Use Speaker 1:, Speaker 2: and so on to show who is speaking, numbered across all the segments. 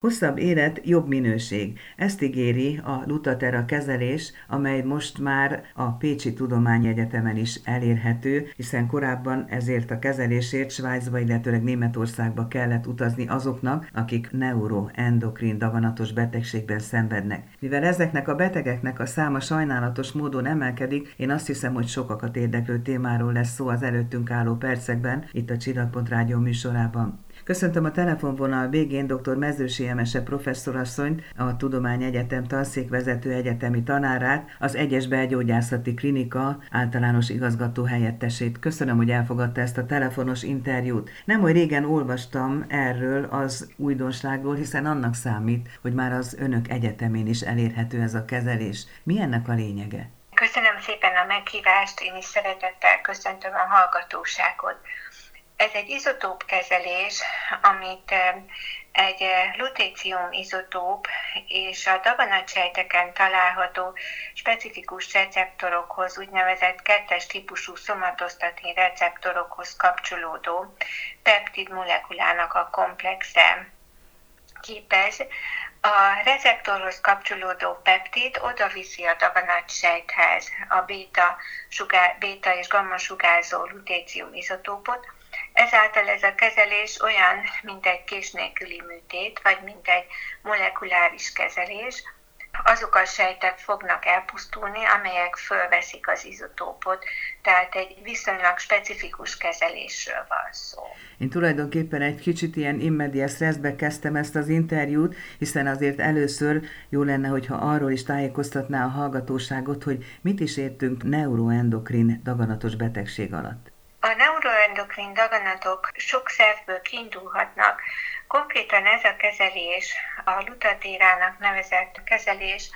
Speaker 1: Hosszabb élet, jobb minőség. Ezt ígéri a Lutatera kezelés, amely most már a Pécsi Tudományegyetemen is elérhető, hiszen korábban ezért a kezelésért Svájcba, illetőleg Németországba kellett utazni azoknak, akik neuroendokrin daganatos betegségben szenvednek. Mivel ezeknek a betegeknek a száma sajnálatos módon emelkedik, én azt hiszem, hogy sokakat érdeklő témáról lesz szó az előttünk álló percekben, itt a Csillagpont Rádió műsorában. Köszöntöm a telefonvonal végén dr. Mezősi Emese professzorasszonyt, a Tudományegyetem tanszékvezető egyetemi tanárát, az Egyes Belgyógyászati Klinika általános igazgató helyettesét. Köszönöm, hogy elfogadta ezt a telefonos interjút. Nem hogy régen olvastam erről az újdonságról, hiszen annak számít, hogy már az önök egyetemén is elérhető ez a kezelés. Mi ennek a lényege?
Speaker 2: Köszönöm szépen a meghívást, én is szeretettel köszöntöm a hallgatóságot. Ez egy izotóp kezelés, amit egy lutécium izotóp és a daganatsejteken található specifikus receptorokhoz, úgynevezett kettes típusú szomatosztatin receptorokhoz kapcsolódó peptid molekulának a komplexe képez. A receptorhoz kapcsolódó peptid oda viszi a daganatsejthez a béta, sugár, béta és gamma sugárzó lutécium izotópot, Ezáltal ez a kezelés olyan, mint egy kés nélküli műtét, vagy mint egy molekuláris kezelés, azok a sejtek fognak elpusztulni, amelyek fölveszik az izotópot, tehát egy viszonylag specifikus kezelésről van szó.
Speaker 1: Én tulajdonképpen egy kicsit ilyen immediate stressbe kezdtem ezt az interjút, hiszen azért először jó lenne, hogyha arról is tájékoztatná a hallgatóságot, hogy mit is értünk neuroendokrin daganatos betegség alatt.
Speaker 2: A neuroendokrin daganatok sok szervből kiindulhatnak. Konkrétan ez a kezelés, a lutatérának nevezett kezelés,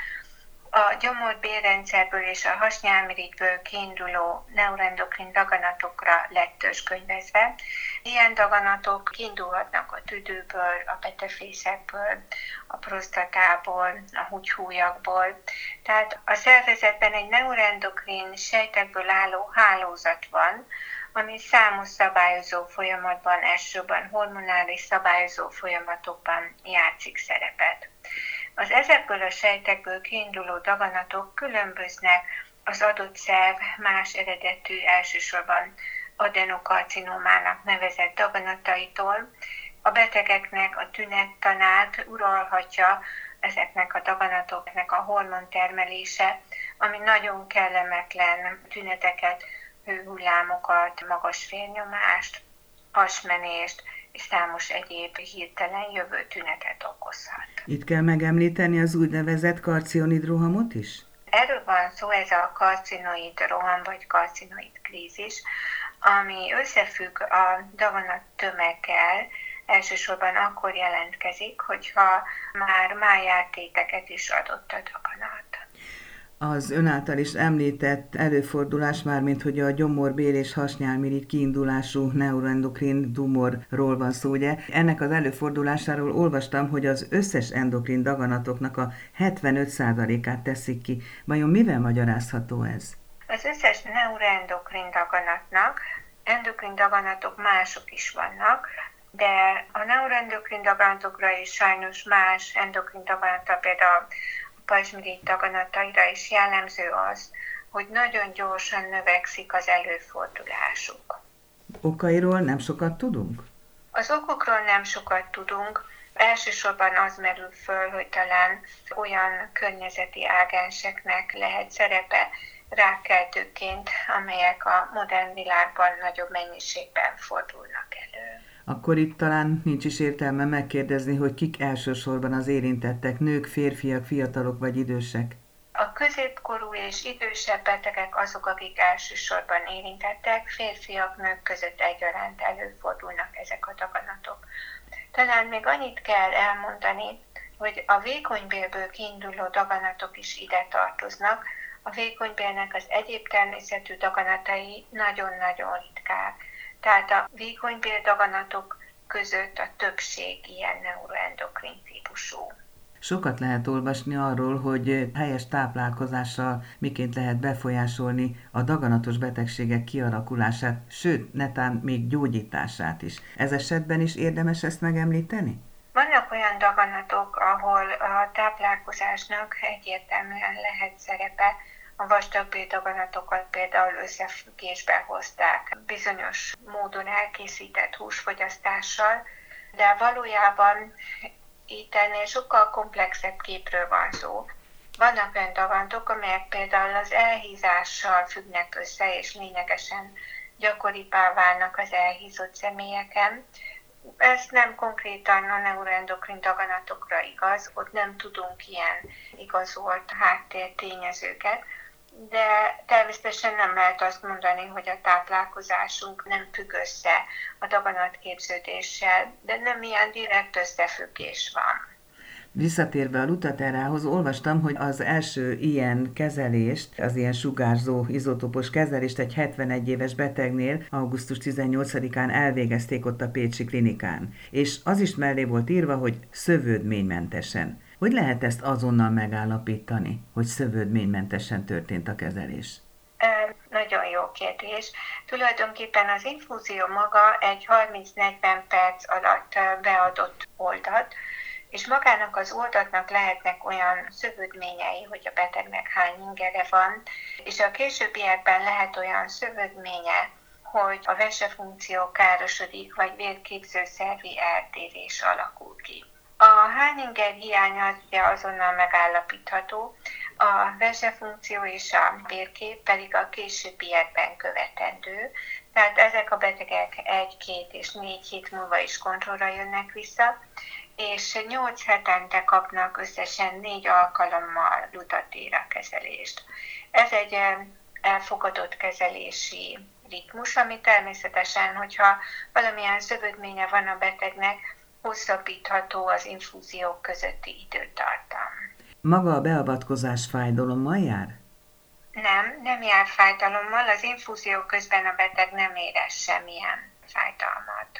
Speaker 2: a gyomor-bélrendszerből és a hasnyálmirigyből kiinduló neuroendokrin daganatokra lett törzskönyvezve. Ilyen daganatok kiindulhatnak a tüdőből, a petefészekből, a prostatából, a húgyhújakból. Tehát a szervezetben egy neuroendokrin sejtekből álló hálózat van, ami számos szabályozó folyamatban, elsősorban hormonális szabályozó folyamatokban játszik szerepet. Az ezekből a sejtekből kiinduló daganatok különböznek az adott szerv más eredetű, elsősorban adenokarcinómának nevezett daganataitól. A betegeknek a tünettanát uralhatja ezeknek a daganatoknak a hormontermelése, ami nagyon kellemetlen tüneteket hőhullámokat, magas félnyomást, hasmenést és számos egyéb hirtelen jövő tünetet okozhat.
Speaker 1: Itt kell megemlíteni az úgynevezett karcionid rohamot is?
Speaker 2: Erről van szó, ez a karcinoid roham vagy karcinoid krízis, ami összefügg a daganat tömeggel, elsősorban akkor jelentkezik, hogyha már májártéteket is adott a daganat
Speaker 1: az ön által is említett előfordulás, már mint hogy a gyomorbél és hasnyálmirigy kiindulású neuroendokrin tumorról van szó, ugye? Ennek az előfordulásáról olvastam, hogy az összes endokrin daganatoknak a 75%-át teszik ki. Vajon mivel magyarázható ez?
Speaker 2: Az összes neuroendokrin daganatnak, endokrin daganatok mások is vannak, de a neuroendokrin daganatokra is sajnos más endokrin daganata, például pajzsmirigy daganataira is jellemző az, hogy nagyon gyorsan növekszik az előfordulásuk.
Speaker 1: Okairól nem sokat tudunk?
Speaker 2: Az okokról nem sokat tudunk. Elsősorban az merül föl, hogy talán olyan környezeti ágenseknek lehet szerepe rákeltőként, amelyek a modern világban nagyobb mennyiségben fordulnak elő
Speaker 1: akkor itt talán nincs is értelme megkérdezni, hogy kik elsősorban az érintettek, nők, férfiak, fiatalok vagy idősek.
Speaker 2: A középkorú és idősebb betegek azok, akik elsősorban érintettek, férfiak, nők között egyaránt előfordulnak ezek a daganatok. Talán még annyit kell elmondani, hogy a vékonybélből kiinduló daganatok is ide tartoznak. A vékonybélnek az egyéb természetű daganatai nagyon-nagyon ritkák tehát a vékony példaganatok között a többség ilyen neuroendokrin típusú.
Speaker 1: Sokat lehet olvasni arról, hogy helyes táplálkozással miként lehet befolyásolni a daganatos betegségek kialakulását, sőt, netán még gyógyítását is. Ez esetben is érdemes ezt megemlíteni?
Speaker 2: Vannak olyan daganatok, ahol a táplálkozásnak egyértelműen lehet szerepe, a vastagbéldaganatokat például összefüggésbe hozták bizonyos módon elkészített húsfogyasztással, de valójában itt ennél sokkal komplexebb képről van szó. Vannak olyan dagantok, amelyek például az elhízással függnek össze, és lényegesen gyakoripá válnak az elhízott személyeken. Ez nem konkrétan a neuroendokrin daganatokra igaz, ott nem tudunk ilyen igazolt háttértényezőket, de természetesen nem lehet azt mondani, hogy a táplálkozásunk nem függ össze a daganatképződéssel, de nem ilyen direkt összefüggés van.
Speaker 1: Visszatérve a lutaterához, olvastam, hogy az első ilyen kezelést, az ilyen sugárzó izotopos kezelést egy 71 éves betegnél augusztus 18-án elvégezték ott a Pécsi klinikán. És az is mellé volt írva, hogy szövődménymentesen. Hogy lehet ezt azonnal megállapítani, hogy szövődménymentesen történt a kezelés?
Speaker 2: Nagyon jó kérdés. Tulajdonképpen az infúzió maga egy 30-40 perc alatt beadott oldat, és magának az oldatnak lehetnek olyan szövődményei, hogy a betegnek hány ingere van, és a későbbiekben lehet olyan szövődménye, hogy a vesefunkció károsodik, vagy vérképzőszervi eltérés alakul ki. A Háninger hiány az ugye azonnal megállapítható, a vesefunkció és a vérkép pedig a későbbiekben követendő, tehát ezek a betegek egy-két és négy hét múlva is kontrollra jönnek vissza, és 8 hetente kapnak összesen négy alkalommal lutatéra kezelést. Ez egy elfogadott kezelési ritmus, ami természetesen, hogyha valamilyen szövődménye van a betegnek, hosszabbítható az infúziók közötti időtartam.
Speaker 1: Maga a beavatkozás fájdalommal jár?
Speaker 2: Nem, nem jár fájdalommal, az infúzió közben a beteg nem érez semmilyen fájdalmat.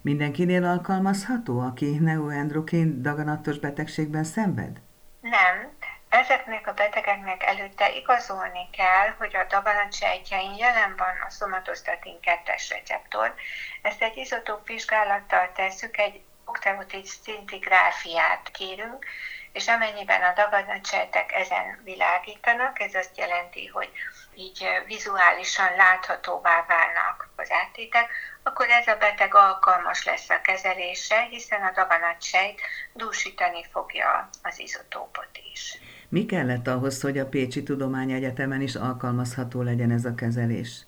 Speaker 1: Mindenkinél alkalmazható, aki neuroendrokin daganatos betegségben szenved?
Speaker 2: Nem. Ezeknek a betegeknek előtte igazolni kell, hogy a daganatsejtjein jelen van a szomatostatin 2-es receptor. Ezt egy izotóp vizsgálattal tesszük, egy oktavatid szintigráfiát kérünk, és amennyiben a daganatsejtek ezen világítanak, ez azt jelenti, hogy így vizuálisan láthatóvá válnak az áttétek, akkor ez a beteg alkalmas lesz a kezelésre, hiszen a daganatsejt dúsítani fogja az izotópot is.
Speaker 1: Mi kellett ahhoz, hogy a Pécsi Tudományegyetemen is alkalmazható legyen ez a kezelés?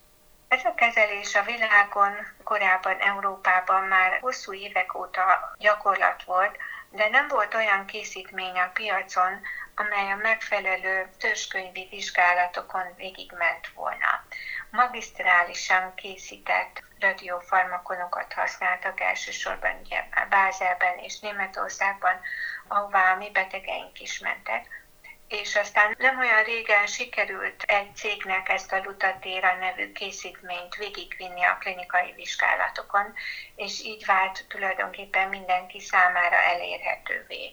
Speaker 2: Kezelés a világon, korábban Európában már hosszú évek óta gyakorlat volt, de nem volt olyan készítmény a piacon, amely a megfelelő törzskönyvi vizsgálatokon végigment volna. Magisztrálisan készített radiofarmakonokat használtak elsősorban ugye Bázelben és Németországban, ahová a mi betegeink is mentek. És aztán nem olyan régen sikerült egy cégnek ezt a Lutatéra nevű készítményt végigvinni a klinikai vizsgálatokon, és így vált tulajdonképpen mindenki számára elérhetővé.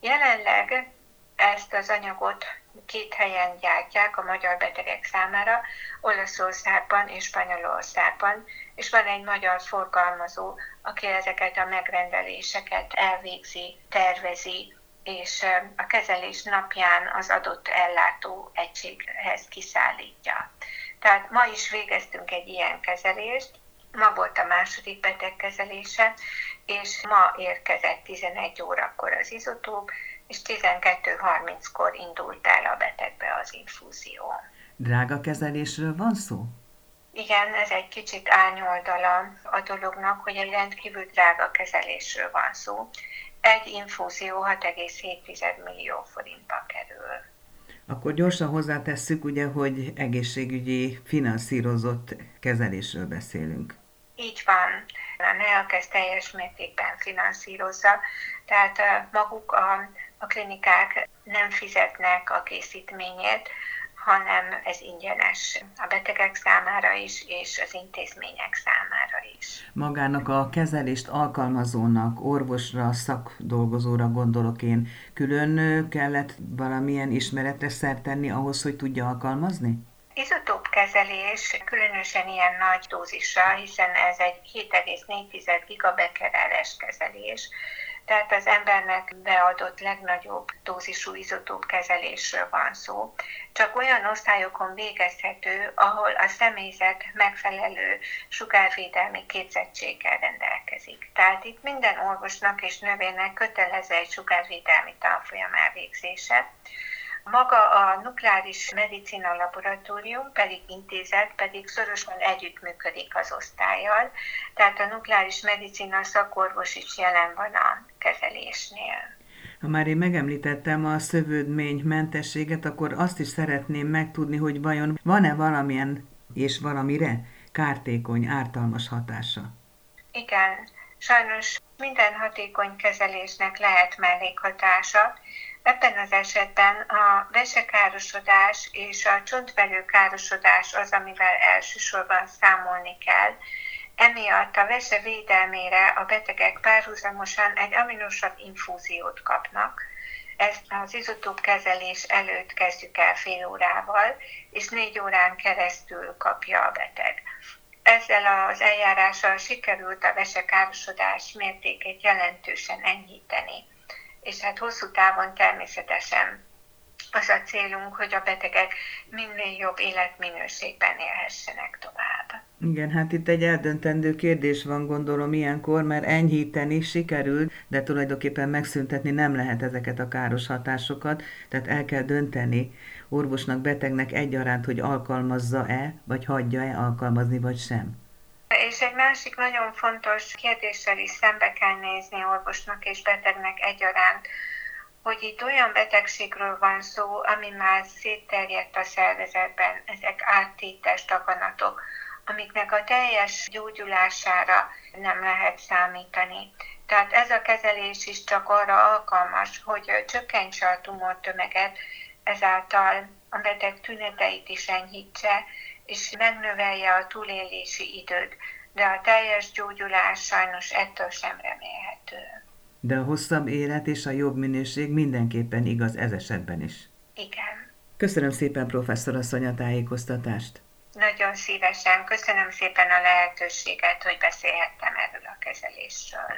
Speaker 2: Jelenleg ezt az anyagot két helyen gyártják a magyar betegek számára, Olaszországban és Spanyolországban, és van egy magyar forgalmazó, aki ezeket a megrendeléseket elvégzi, tervezi, és a kezelés napján az adott ellátó egységhez kiszállítja. Tehát ma is végeztünk egy ilyen kezelést, ma volt a második beteg kezelése, és ma érkezett 11 órakor az izotóp, és 12.30-kor indult el a betegbe az infúzió.
Speaker 1: Drága kezelésről van szó?
Speaker 2: Igen, ez egy kicsit árnyoldala a dolognak, hogy egy rendkívül drága kezelésről van szó. Egy infúzió 6,7 millió forintba kerül.
Speaker 1: Akkor gyorsan hozzátesszük, ugye, hogy egészségügyi finanszírozott kezelésről beszélünk.
Speaker 2: Így van. A NEAK ezt teljes mértékben finanszírozza, tehát maguk a a klinikák nem fizetnek a készítményért, hanem ez ingyenes a betegek számára is, és az intézmények számára is.
Speaker 1: Magának a kezelést alkalmazónak, orvosra, szakdolgozóra gondolok én, külön kellett valamilyen ismeretre szert tenni ahhoz, hogy tudja alkalmazni?
Speaker 2: kezelés, különösen ilyen nagy dózisra, hiszen ez egy 7,4 gigabecquerel kezelés, tehát az embernek beadott legnagyobb dózisú izotóp kezelésről van szó. Csak olyan osztályokon végezhető, ahol a személyzet megfelelő sugárvédelmi képzettséggel rendelkezik. Tehát itt minden orvosnak és növénynek kötelező egy sugárvédelmi tanfolyam elvégzése, maga a nukleáris medicina laboratórium pedig intézet, pedig szorosan együttműködik az osztályjal, tehát a nukleáris medicina szakorvos is jelen van a kezelésnél.
Speaker 1: Ha már én megemlítettem a szövődmény mentességet, akkor azt is szeretném megtudni, hogy vajon van-e valamilyen és valamire kártékony, ártalmas hatása?
Speaker 2: Igen, sajnos minden hatékony kezelésnek lehet mellékhatása, Ebben az esetben a vesekárosodás és a csontvelő károsodás az, amivel elsősorban számolni kell. Emiatt a vese védelmére a betegek párhuzamosan egy aminosav infúziót kapnak. Ezt az izotóp kezelés előtt kezdjük el fél órával, és négy órán keresztül kapja a beteg. Ezzel az eljárással sikerült a vesekárosodás mértékét jelentősen enyhíteni és hát hosszú távon természetesen az a célunk, hogy a betegek minél jobb életminőségben élhessenek tovább.
Speaker 1: Igen, hát itt egy eldöntendő kérdés van, gondolom ilyenkor, mert enyhíteni sikerült, de tulajdonképpen megszüntetni nem lehet ezeket a káros hatásokat, tehát el kell dönteni orvosnak, betegnek egyaránt, hogy alkalmazza-e, vagy hagyja-e alkalmazni, vagy sem.
Speaker 2: És egy másik nagyon fontos kérdéssel is szembe kell nézni orvosnak és betegnek egyaránt, hogy itt olyan betegségről van szó, ami már szétterjedt a szervezetben, ezek áttétes daganatok, amiknek a teljes gyógyulására nem lehet számítani. Tehát ez a kezelés is csak arra alkalmas, hogy csökkentse a tumortömeget, ezáltal a beteg tüneteit is enyhítse, és megnövelje a túlélési időt, de a teljes gyógyulás sajnos ettől sem remélhető.
Speaker 1: De a hosszabb élet és a jobb minőség mindenképpen igaz ez esetben is.
Speaker 2: Igen.
Speaker 1: Köszönöm szépen, professzor asszony, a tájékoztatást.
Speaker 2: Nagyon szívesen. Köszönöm szépen a lehetőséget, hogy beszélhettem erről a kezelésről.